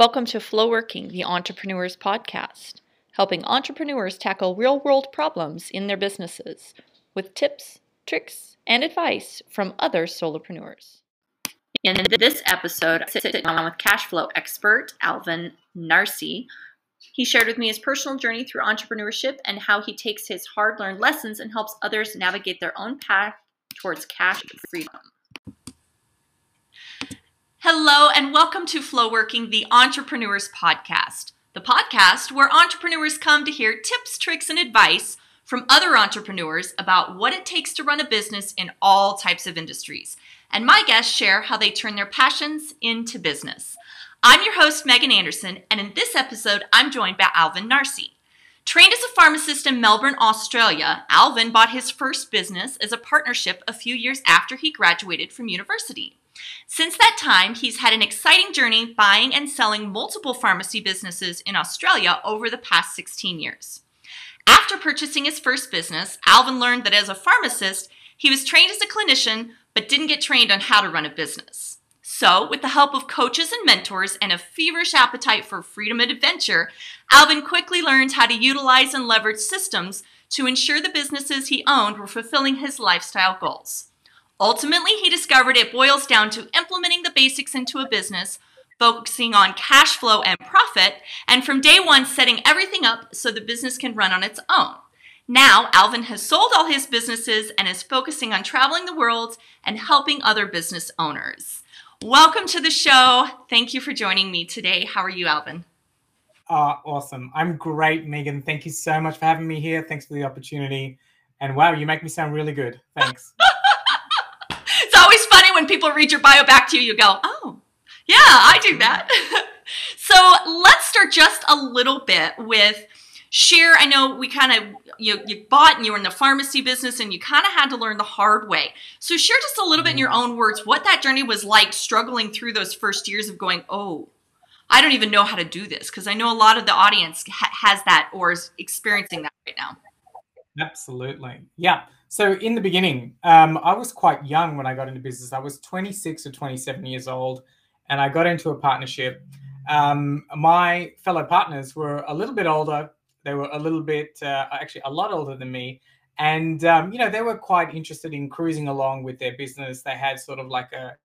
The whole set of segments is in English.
Welcome to Flow Working, the Entrepreneurs Podcast, helping entrepreneurs tackle real world problems in their businesses with tips, tricks, and advice from other solopreneurs. In this episode, I sit down with cash flow expert Alvin Narsey. He shared with me his personal journey through entrepreneurship and how he takes his hard learned lessons and helps others navigate their own path towards cash freedom. Hello, and welcome to Flow Working, the Entrepreneurs Podcast, the podcast where entrepreneurs come to hear tips, tricks, and advice from other entrepreneurs about what it takes to run a business in all types of industries. And my guests share how they turn their passions into business. I'm your host, Megan Anderson, and in this episode, I'm joined by Alvin Narsey. Trained as a pharmacist in Melbourne, Australia, Alvin bought his first business as a partnership a few years after he graduated from university. Since that time, he's had an exciting journey buying and selling multiple pharmacy businesses in Australia over the past 16 years. After purchasing his first business, Alvin learned that as a pharmacist, he was trained as a clinician but didn't get trained on how to run a business. So, with the help of coaches and mentors and a feverish appetite for freedom and adventure, Alvin quickly learned how to utilize and leverage systems to ensure the businesses he owned were fulfilling his lifestyle goals. Ultimately, he discovered it boils down to implementing the basics into a business, focusing on cash flow and profit, and from day one, setting everything up so the business can run on its own. Now, Alvin has sold all his businesses and is focusing on traveling the world and helping other business owners. Welcome to the show. Thank you for joining me today. How are you, Alvin? Uh, awesome. I'm great, Megan. Thank you so much for having me here. Thanks for the opportunity. And wow, you make me sound really good. Thanks. when people read your bio back to you, you go, oh, yeah, I do that. so let's start just a little bit with share. I know we kind of, you, you bought and you were in the pharmacy business and you kind of had to learn the hard way. So share just a little bit in your own words what that journey was like struggling through those first years of going, oh, I don't even know how to do this because I know a lot of the audience ha- has that or is experiencing that right now. Absolutely. Yeah. So in the beginning, um, I was quite young when I got into business. I was 26 or 27 years old, and I got into a partnership. Um, my fellow partners were a little bit older. They were a little bit, uh, actually, a lot older than me, and um, you know they were quite interested in cruising along with their business. They had sort of like a,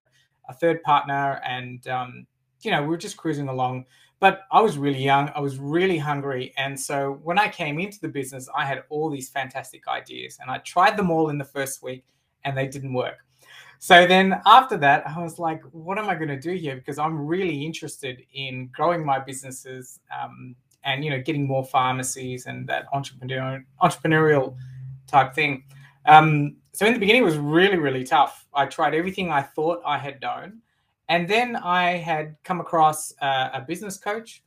a third partner, and um, you know we were just cruising along. But I was really young, I was really hungry. And so when I came into the business, I had all these fantastic ideas and I tried them all in the first week and they didn't work. So then after that, I was like, what am I going to do here? Because I'm really interested in growing my businesses um, and, you know, getting more pharmacies and that entrepreneurial, entrepreneurial type thing. Um, so in the beginning, it was really, really tough. I tried everything I thought I had known. And then I had come across uh, a business coach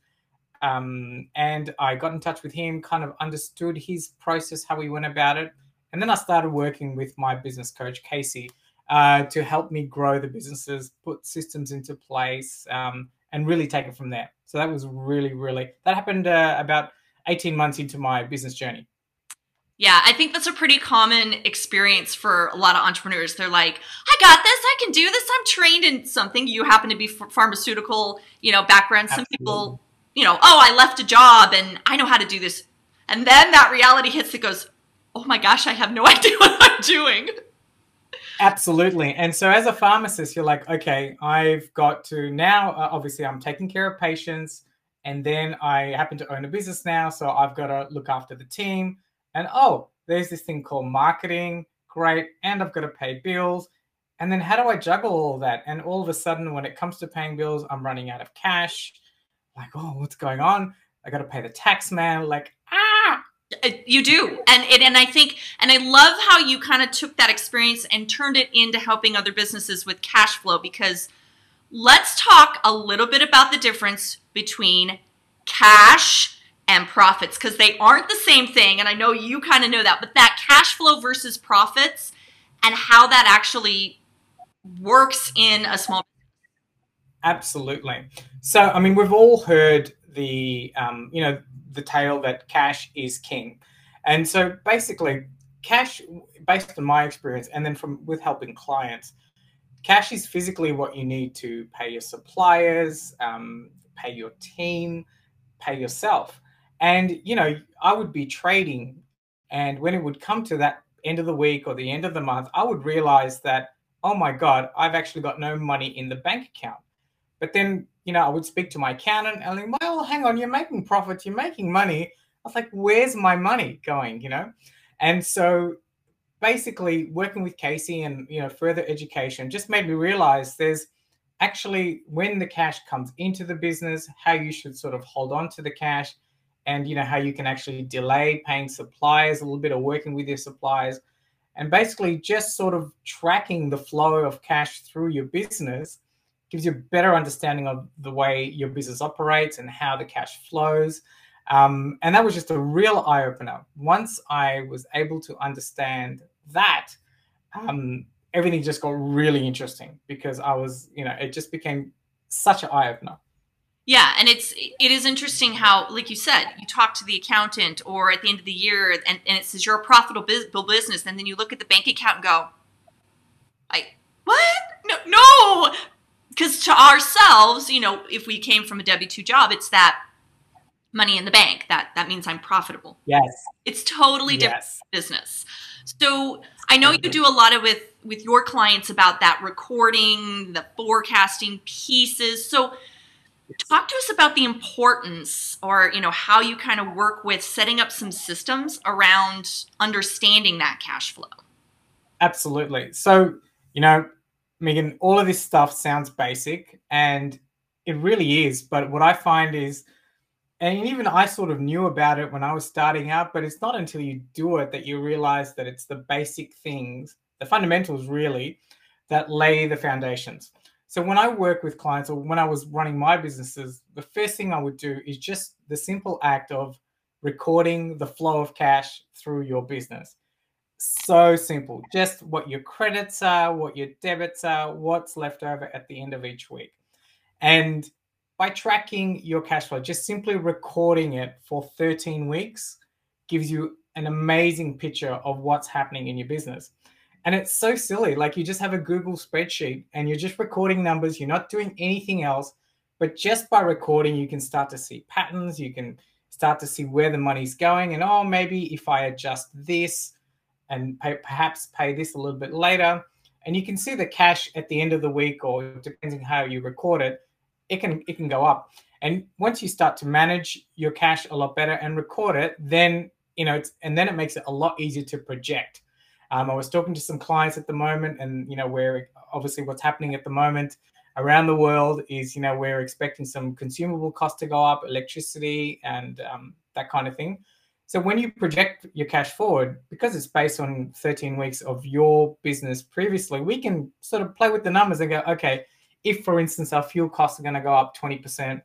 um, and I got in touch with him, kind of understood his process, how he went about it. And then I started working with my business coach, Casey, uh, to help me grow the businesses, put systems into place, um, and really take it from there. So that was really, really, that happened uh, about 18 months into my business journey. Yeah, I think that's a pretty common experience for a lot of entrepreneurs. They're like, "I got this. I can do this. I'm trained in something." You happen to be pharmaceutical, you know, background. Some people, you know, "Oh, I left a job and I know how to do this." And then that reality hits that goes, "Oh my gosh, I have no idea what I'm doing." Absolutely. And so as a pharmacist, you're like, "Okay, I've got to now uh, obviously I'm taking care of patients and then I happen to own a business now, so I've got to look after the team." And oh, there's this thing called marketing. Great. And I've got to pay bills. And then how do I juggle all that? And all of a sudden, when it comes to paying bills, I'm running out of cash. Like, oh, what's going on? I got to pay the tax man. Like, ah. Uh, you do. And, and, and I think, and I love how you kind of took that experience and turned it into helping other businesses with cash flow because let's talk a little bit about the difference between cash and profits because they aren't the same thing. And I know you kind of know that, but that cash flow versus profits and how that actually works in a small Absolutely. So, I mean, we've all heard the, um, you know, the tale that cash is king. And so basically, cash, based on my experience, and then from with helping clients, cash is physically what you need to pay your suppliers, um, pay your team, pay yourself. And, you know, I would be trading. And when it would come to that end of the week or the end of the month, I would realize that, oh my God, I've actually got no money in the bank account. But then, you know, I would speak to my accountant and I'm like, well, hang on, you're making profits, you're making money. I was like, where's my money going? You know? And so basically working with Casey and you know further education just made me realize there's actually when the cash comes into the business, how you should sort of hold on to the cash and you know how you can actually delay paying suppliers, a little bit of working with your suppliers and basically just sort of tracking the flow of cash through your business gives you a better understanding of the way your business operates and how the cash flows. Um, and that was just a real eye opener. Once I was able to understand that, um, everything just got really interesting because I was, you know, it just became such an eye opener. Yeah, and it's it is interesting how, like you said, you talk to the accountant or at the end of the year, and, and it says you're a profitable business, and then you look at the bank account and go, "I what? No, no," because to ourselves, you know, if we came from a W two job, it's that money in the bank. That that means I'm profitable. Yes, it's totally different yes. business. So I know you do a lot of with with your clients about that recording, the forecasting pieces. So talk to us about the importance or you know how you kind of work with setting up some systems around understanding that cash flow. Absolutely. So, you know, Megan, all of this stuff sounds basic and it really is, but what I find is and even I sort of knew about it when I was starting out, but it's not until you do it that you realize that it's the basic things, the fundamentals really, that lay the foundations. So when I work with clients or when I was running my businesses, the first thing I would do is just the simple act of recording the flow of cash through your business. So simple. Just what your credits are, what your debits are, what's left over at the end of each week. And by tracking your cash flow, just simply recording it for 13 weeks gives you an amazing picture of what's happening in your business. And it's so silly. Like you just have a Google spreadsheet and you're just recording numbers, you're not doing anything else. But just by recording, you can start to see patterns, you can start to see where the money's going. And oh, maybe if I adjust this and pay, perhaps pay this a little bit later, and you can see the cash at the end of the week, or depending how you record it, it can it can go up. And once you start to manage your cash a lot better and record it, then you know, and then it makes it a lot easier to project. Um, I was talking to some clients at the moment, and you know, where obviously what's happening at the moment around the world is, you know, we're expecting some consumable costs to go up, electricity, and um, that kind of thing. So when you project your cash forward, because it's based on 13 weeks of your business previously, we can sort of play with the numbers and go, okay, if, for instance, our fuel costs are going to go up 20%,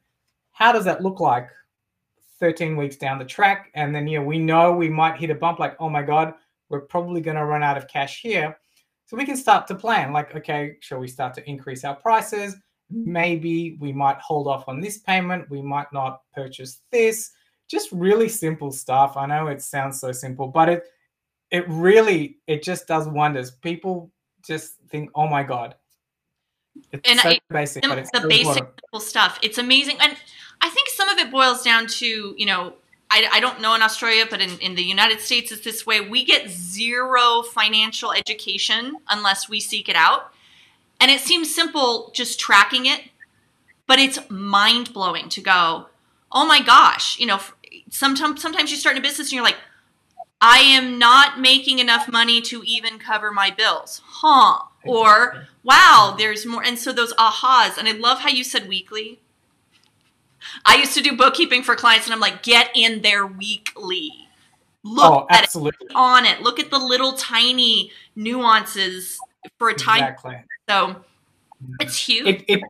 how does that look like 13 weeks down the track? And then, you know, we know we might hit a bump like, oh my God, we're probably going to run out of cash here. So we can start to plan like, okay, shall we start to increase our prices? Maybe we might hold off on this payment. We might not purchase this. Just really simple stuff. I know it sounds so simple, but it it really it just does wonders. People just think, oh my God, it's and so I, basic, the, the basic simple stuff. It's amazing, and I think some of it boils down to you know I, I don't know in Australia, but in, in the United States, it's this way. We get zero financial education unless we seek it out, and it seems simple just tracking it, but it's mind blowing to go. Oh my gosh, you know, sometimes sometimes you start in a business and you're like, I am not making enough money to even cover my bills, huh? Or wow, there's more. And so those ahas, and I love how you said weekly. I used to do bookkeeping for clients, and I'm like, get in there weekly. Look oh, at absolutely. it, on it. Look at the little tiny nuances for a time. Exactly. So it's huge. It, it,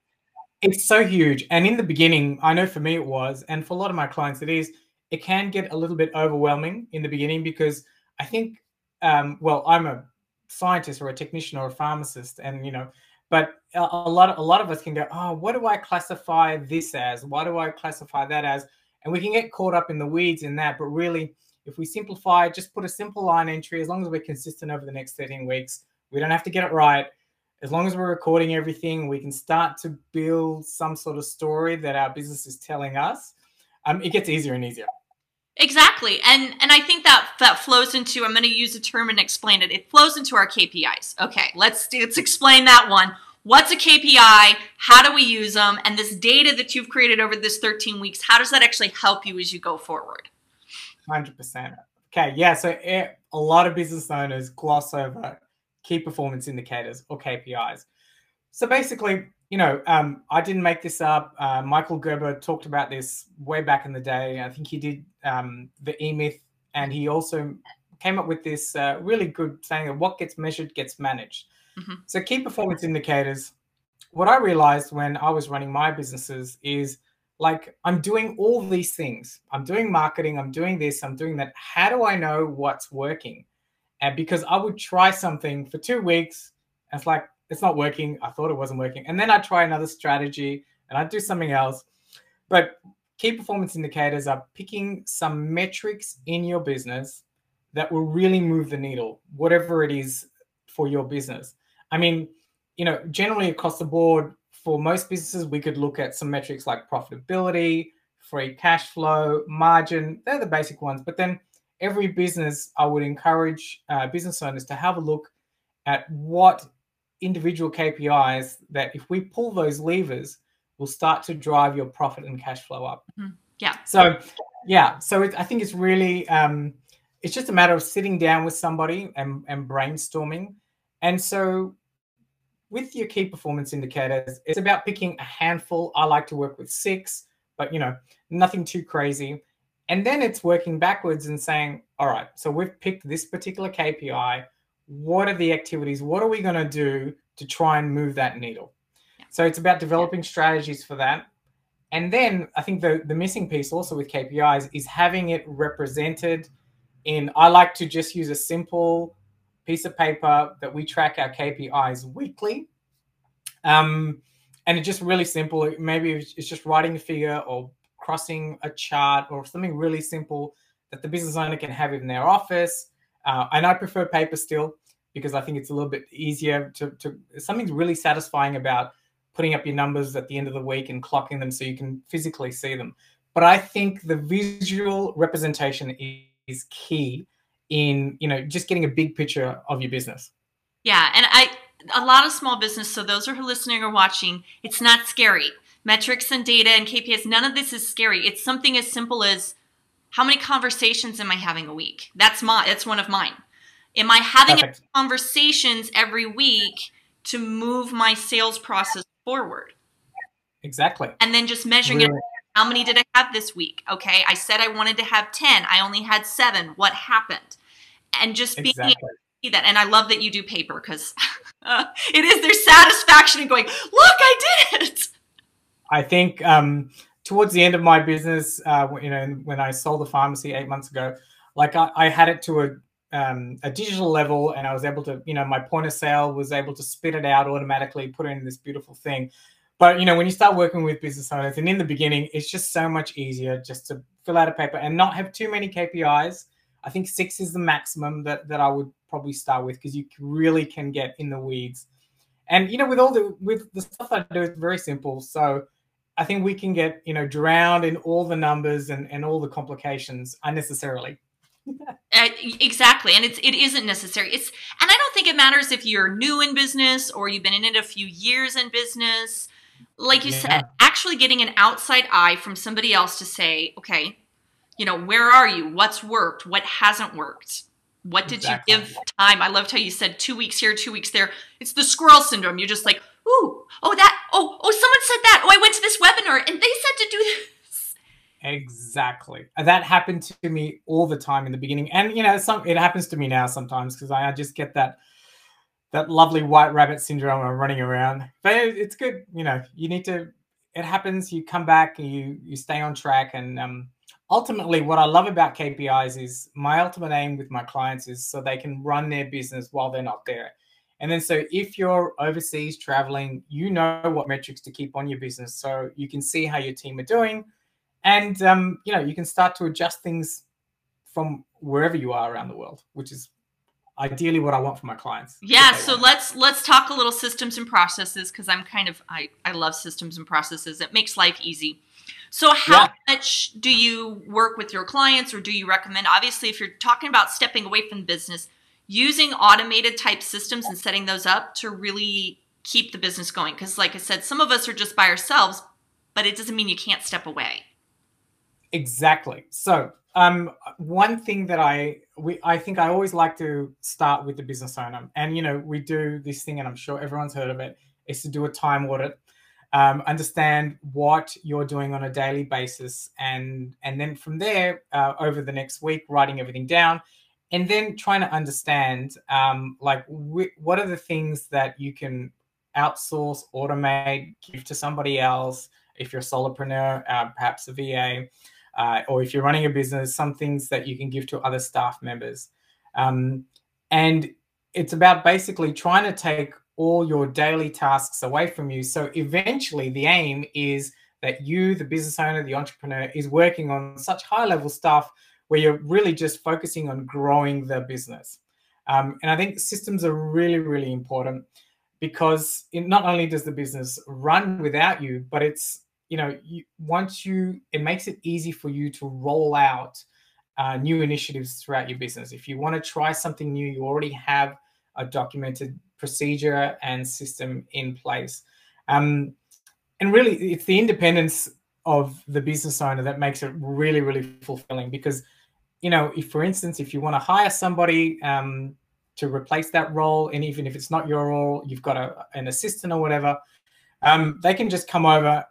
it's so huge. And in the beginning, I know for me it was, and for a lot of my clients it is, it can get a little bit overwhelming in the beginning because I think, um, well, I'm a scientist or a technician or a pharmacist and you know but a, lot of a lot of us can go oh what do i classify this as why do i classify that as and we can get caught up in the weeds in that but really if we simplify just put a simple line entry as long as we're consistent over the next 13 weeks we don't have to get it right as long as we're recording everything, we can start to build some sort of story that our business is telling us. Um, it gets easier and easier. Exactly. And and I think that that flows into I'm going to use a term and explain it. It flows into our KPIs. Okay, let's let's explain that one. What's a KPI? How do we use them? And this data that you've created over this 13 weeks, how does that actually help you as you go forward? 100%. Okay, yeah, so it, a lot of business owners gloss over key performance indicators or KPIs. So basically, you know, um, I didn't make this up. Uh, Michael Gerber talked about this way back in the day. I think he did um, the E Myth, and he also came up with this uh, really good saying that what gets measured gets managed. Mm-hmm. So, key performance indicators. What I realized when I was running my businesses is like I'm doing all these things. I'm doing marketing. I'm doing this. I'm doing that. How do I know what's working? And because I would try something for two weeks, and it's like it's not working. I thought it wasn't working, and then I try another strategy, and I do something else. But key performance indicators are picking some metrics in your business that will really move the needle, whatever it is for your business. I mean, you know, generally across the board, for most businesses, we could look at some metrics like profitability, free cash flow, margin. They're the basic ones. But then every business, I would encourage uh, business owners to have a look at what individual KPIs that if we pull those levers, will start to drive your profit and cash flow up. Mm-hmm. Yeah. So, yeah. So it, I think it's really, um, it's just a matter of sitting down with somebody and, and brainstorming. And so with your key performance indicators, it's about picking a handful. I like to work with six, but you know, nothing too crazy. And then it's working backwards and saying, all right, so we've picked this particular KPI. What are the activities? What are we going to do to try and move that needle? So it's about developing strategies for that. And then I think the, the missing piece also with KPIs is having it represented in, I like to just use a simple piece of paper that we track our KPIs weekly. Um, and it's just really simple. Maybe it's just writing a figure or crossing a chart or something really simple that the business owner can have in their office. Uh, and I prefer paper still because I think it's a little bit easier to, to something's really satisfying about putting up your numbers at the end of the week and clocking them so you can physically see them. But I think the visual representation is key in you know just getting a big picture of your business. Yeah and i a lot of small business so those are who listening or watching it's not scary. Metrics and data and kpis none of this is scary. It's something as simple as how many conversations am i having a week? That's my that's one of mine. Am i having conversations every week to move my sales process forward? Exactly. And then just measuring really? it how many did I have this week? Okay, I said I wanted to have 10. I only had seven. What happened? And just being exactly. able to see that. And I love that you do paper because uh, it is their satisfaction in going, look, I did it. I think um, towards the end of my business, uh, you know, when I sold the pharmacy eight months ago, like I, I had it to a um, a digital level, and I was able to, you know, my point of sale was able to spit it out automatically, put it in this beautiful thing. But you know, when you start working with business owners, and in the beginning, it's just so much easier just to fill out a paper and not have too many KPIs. I think six is the maximum that that I would probably start with because you really can get in the weeds. And you know, with all the with the stuff I do, it's very simple. So I think we can get you know drowned in all the numbers and and all the complications unnecessarily. uh, exactly and it's it isn't necessary it's and i don't think it matters if you're new in business or you've been in it a few years in business like you yeah. said, actually getting an outside eye from somebody else to say, okay, you know, where are you? What's worked? What hasn't worked? What did exactly. you give time? I loved how you said two weeks here, two weeks there. It's the squirrel syndrome. You're just like, ooh, oh that, oh, oh, someone said that. Oh, I went to this webinar and they said to do this. Exactly. That happened to me all the time in the beginning, and you know, some it happens to me now sometimes because I, I just get that that lovely white rabbit syndrome of running around. But it's good, you know. You need to. It happens. You come back. You you stay on track. And um, ultimately, what I love about KPIs is my ultimate aim with my clients is so they can run their business while they're not there. And then, so if you're overseas traveling, you know what metrics to keep on your business, so you can see how your team are doing, and um, you know you can start to adjust things from wherever you are around the world, which is ideally what I want for my clients. Yeah, so let's let's talk a little systems and processes because I'm kind of I I love systems and processes. It makes life easy. So how yeah. much do you work with your clients or do you recommend obviously if you're talking about stepping away from the business, using automated type systems and setting those up to really keep the business going because like I said, some of us are just by ourselves, but it doesn't mean you can't step away. Exactly. So um, one thing that I we I think I always like to start with the business owner, and you know we do this thing, and I'm sure everyone's heard of it, is to do a time audit, um, understand what you're doing on a daily basis, and and then from there uh, over the next week, writing everything down, and then trying to understand um, like wh- what are the things that you can outsource, automate, give to somebody else. If you're a solopreneur, uh, perhaps a VA uh, or if you're running a business, some things that you can give to other staff members. Um, and it's about basically trying to take all your daily tasks away from you. So eventually, the aim is that you, the business owner, the entrepreneur, is working on such high level stuff where you're really just focusing on growing the business. Um, and I think systems are really, really important because it, not only does the business run without you, but it's you know, you, once you, it makes it easy for you to roll out uh, new initiatives throughout your business. If you want to try something new, you already have a documented procedure and system in place. Um, and really, it's the independence of the business owner that makes it really, really fulfilling. Because, you know, if for instance, if you want to hire somebody um, to replace that role, and even if it's not your role, you've got a, an assistant or whatever, um, they can just come over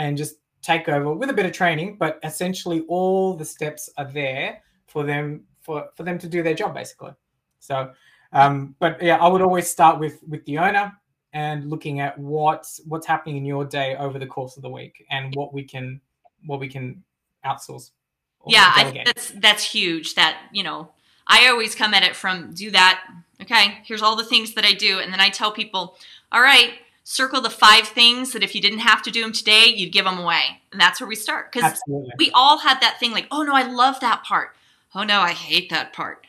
and just take over with a bit of training, but essentially all the steps are there for them for, for them to do their job basically. So um, but yeah, I would always start with with the owner and looking at what's what's happening in your day over the course of the week and what we can what we can outsource. Yeah, I, that's that's huge. That you know, I always come at it from do that. Okay, here's all the things that I do, and then I tell people, all right, circle the five things that if you didn't have to do them today, you'd give them away. And that's where we start. Because we all had that thing like, oh no, I love that part. Oh no, I hate that part.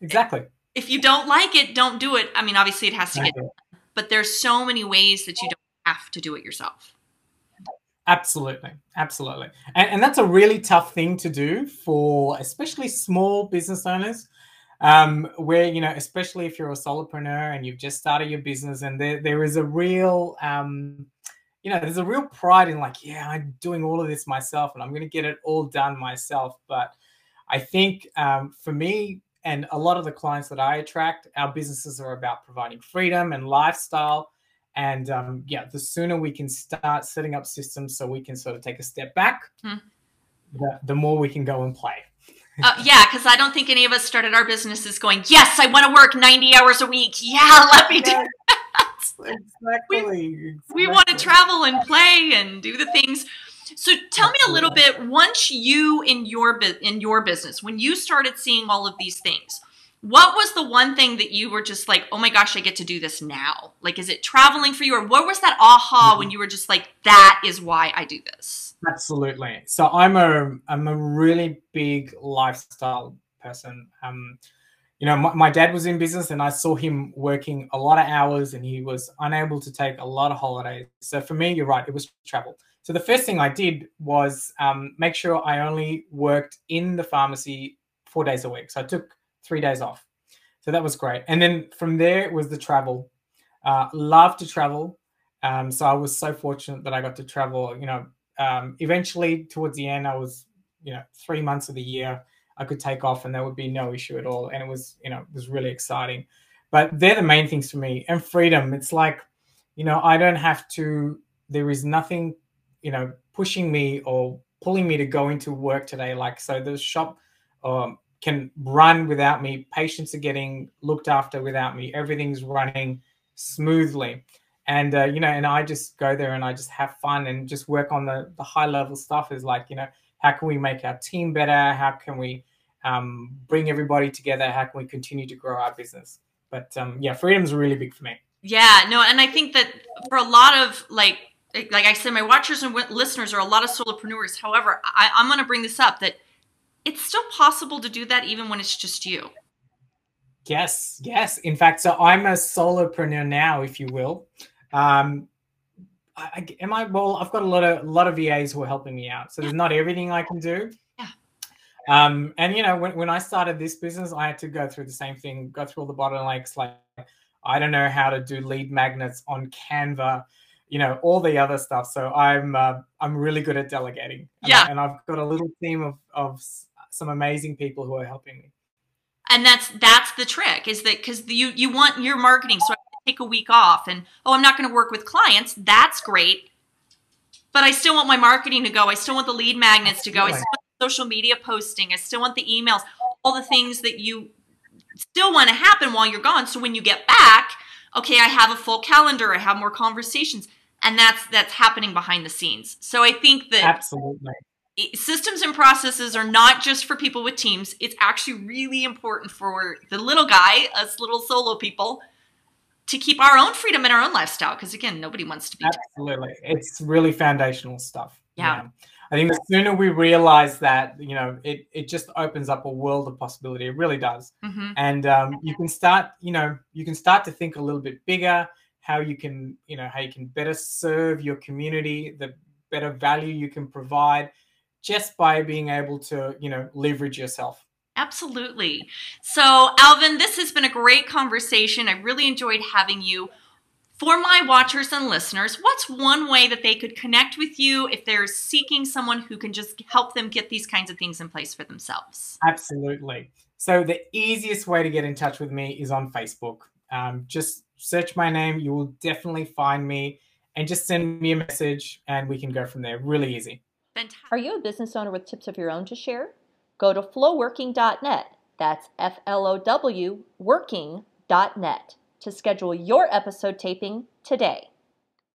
Exactly. If you don't like it, don't do it. I mean, obviously it has to exactly. get but there's so many ways that you don't have to do it yourself. Absolutely. Absolutely. And, and that's a really tough thing to do for especially small business owners um, where you know, especially if you're a solopreneur and you've just started your business, and there there is a real um, you know, there's a real pride in like, yeah, I'm doing all of this myself, and I'm going to get it all done myself. But I think um, for me and a lot of the clients that I attract, our businesses are about providing freedom and lifestyle. And um, yeah, the sooner we can start setting up systems so we can sort of take a step back, hmm. the, the more we can go and play. Uh, yeah, because I don't think any of us started our businesses going, yes, I want to work 90 hours a week. Yeah, let me do that. Exactly. We, exactly. we want to travel and play and do the things. So tell me a little bit once you in your in your business when you started seeing all of these things what was the one thing that you were just like oh my gosh I get to do this now like is it traveling for you or what was that aha when mm-hmm. you were just like that is why I do this Absolutely. So I'm a I'm a really big lifestyle person. Um, you know, my, my, dad was in business, and I saw him working a lot of hours, and he was unable to take a lot of holidays. So for me, you're right, it was travel. So the first thing I did was um, make sure I only worked in the pharmacy four days a week. So I took three days off. So that was great. And then from there it was the travel. Uh, love to travel. Um, so I was so fortunate that I got to travel, you know, um, eventually towards the end, I was, you know, three months of the year I could take off and there would be no issue at all. And it was, you know, it was really exciting. But they're the main things for me. And freedom. It's like, you know, I don't have to, there is nothing, you know, pushing me or pulling me to go into work today. Like, so the shop um, can run without me. Patients are getting looked after without me. Everything's running smoothly. And uh, you know and i just go there and i just have fun and just work on the the high level stuff is like you know how can we make our team better? How can we um, bring everybody together? How can we continue to grow our business? But um, yeah freedom's really big for me. Yeah no and i think that for a lot of like like i said my watchers and listeners are a lot of solopreneurs. However I, i'm going to bring this up that it's still possible to do that even when it's just you Yes, yes. In fact, so I'm a solopreneur now, if you will. Um, I, am I well? I've got a lot of a lot of VAs who are helping me out. So there's not everything I can do. Yeah. Um, and you know, when, when I started this business, I had to go through the same thing, go through all the bottlenecks. Like, I don't know how to do lead magnets on Canva, you know, all the other stuff. So I'm uh, I'm really good at delegating. And yeah. I, and I've got a little team of of some amazing people who are helping me. And that's that's the trick is that because you you want your marketing. So I take a week off and oh i'm not going to work with clients that's great but i still want my marketing to go i still want the lead magnets to go i still want social media posting i still want the emails all the things that you still want to happen while you're gone so when you get back okay i have a full calendar i have more conversations and that's that's happening behind the scenes so i think that absolutely systems and processes are not just for people with teams it's actually really important for the little guy us little solo people to keep our own freedom and our own lifestyle. Because again, nobody wants to be. Absolutely. It's really foundational stuff. Yeah. I think the sooner we realize that, you know, it, it just opens up a world of possibility. It really does. Mm-hmm. And um, you can start, you know, you can start to think a little bit bigger, how you can, you know, how you can better serve your community, the better value you can provide just by being able to, you know, leverage yourself. Absolutely. So, Alvin, this has been a great conversation. I really enjoyed having you. For my watchers and listeners, what's one way that they could connect with you if they're seeking someone who can just help them get these kinds of things in place for themselves? Absolutely. So, the easiest way to get in touch with me is on Facebook. Um, just search my name, you will definitely find me, and just send me a message, and we can go from there. Really easy. Fantastic. Are you a business owner with tips of your own to share? go to flowworking.net. That's F L O W working.net to schedule your episode taping today.